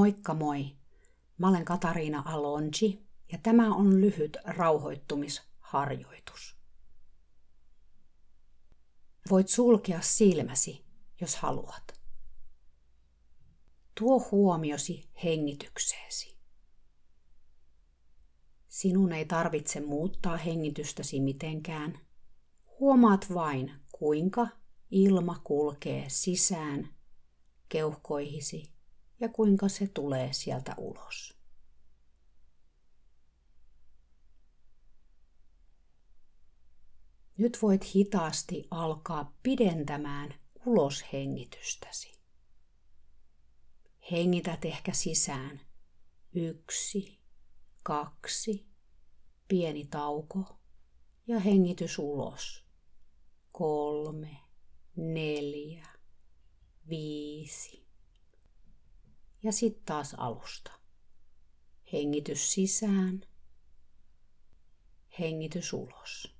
Moikka moi! Mä olen Katariina Alonji ja tämä on lyhyt rauhoittumisharjoitus. Voit sulkea silmäsi, jos haluat. Tuo huomiosi hengitykseesi. Sinun ei tarvitse muuttaa hengitystäsi mitenkään. Huomaat vain, kuinka ilma kulkee sisään keuhkoihisi ja kuinka se tulee sieltä ulos. Nyt voit hitaasti alkaa pidentämään uloshengitystäsi. Hengität ehkä sisään. Yksi, kaksi, pieni tauko ja hengitys ulos. Kolme, neljä, viisi. Ja sitten taas alusta. Hengitys sisään, hengitys ulos.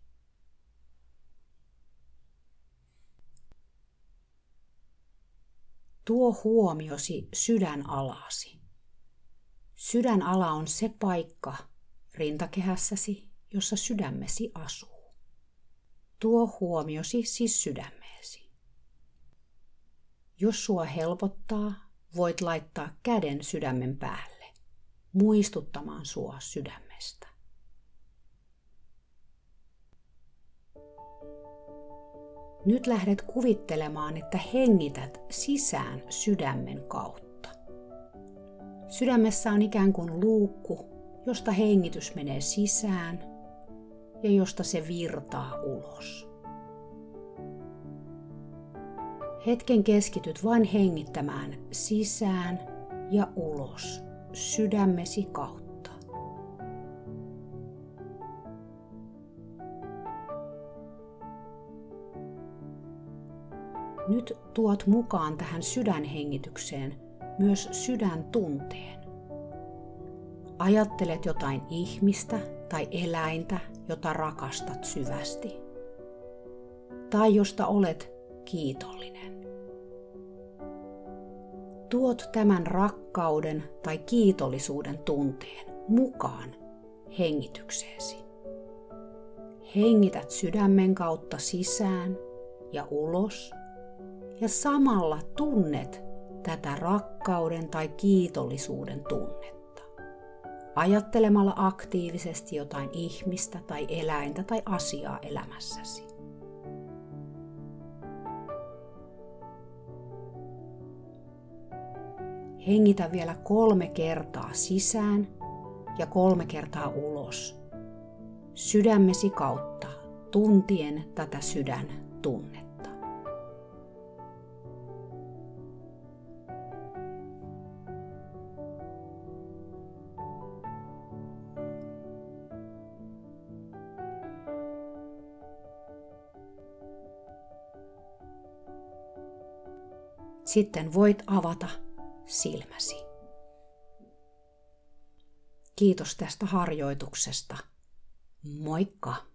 Tuo huomiosi sydänalasi. Sydänala on se paikka rintakehässäsi, jossa sydämesi asuu. Tuo huomiosi siis sydämeesi. Jos sua helpottaa, voit laittaa käden sydämen päälle, muistuttamaan sua sydämestä. Nyt lähdet kuvittelemaan, että hengität sisään sydämen kautta. Sydämessä on ikään kuin luukku, josta hengitys menee sisään ja josta se virtaa ulos. Hetken keskityt vain hengittämään sisään ja ulos sydämesi kautta. Nyt tuot mukaan tähän sydänhengitykseen myös sydäntunteen. Ajattelet jotain ihmistä tai eläintä, jota rakastat syvästi. Tai josta olet kiitollinen. Tuot tämän rakkauden tai kiitollisuuden tunteen mukaan hengitykseesi. Hengität sydämen kautta sisään ja ulos ja samalla tunnet tätä rakkauden tai kiitollisuuden tunnetta. Ajattelemalla aktiivisesti jotain ihmistä tai eläintä tai asiaa elämässäsi. Hengitä vielä kolme kertaa sisään ja kolme kertaa ulos. Sydämesi kautta, tuntien tätä sydän tunnetta. Sitten voit avata silmäsi. Kiitos tästä harjoituksesta. Moikka!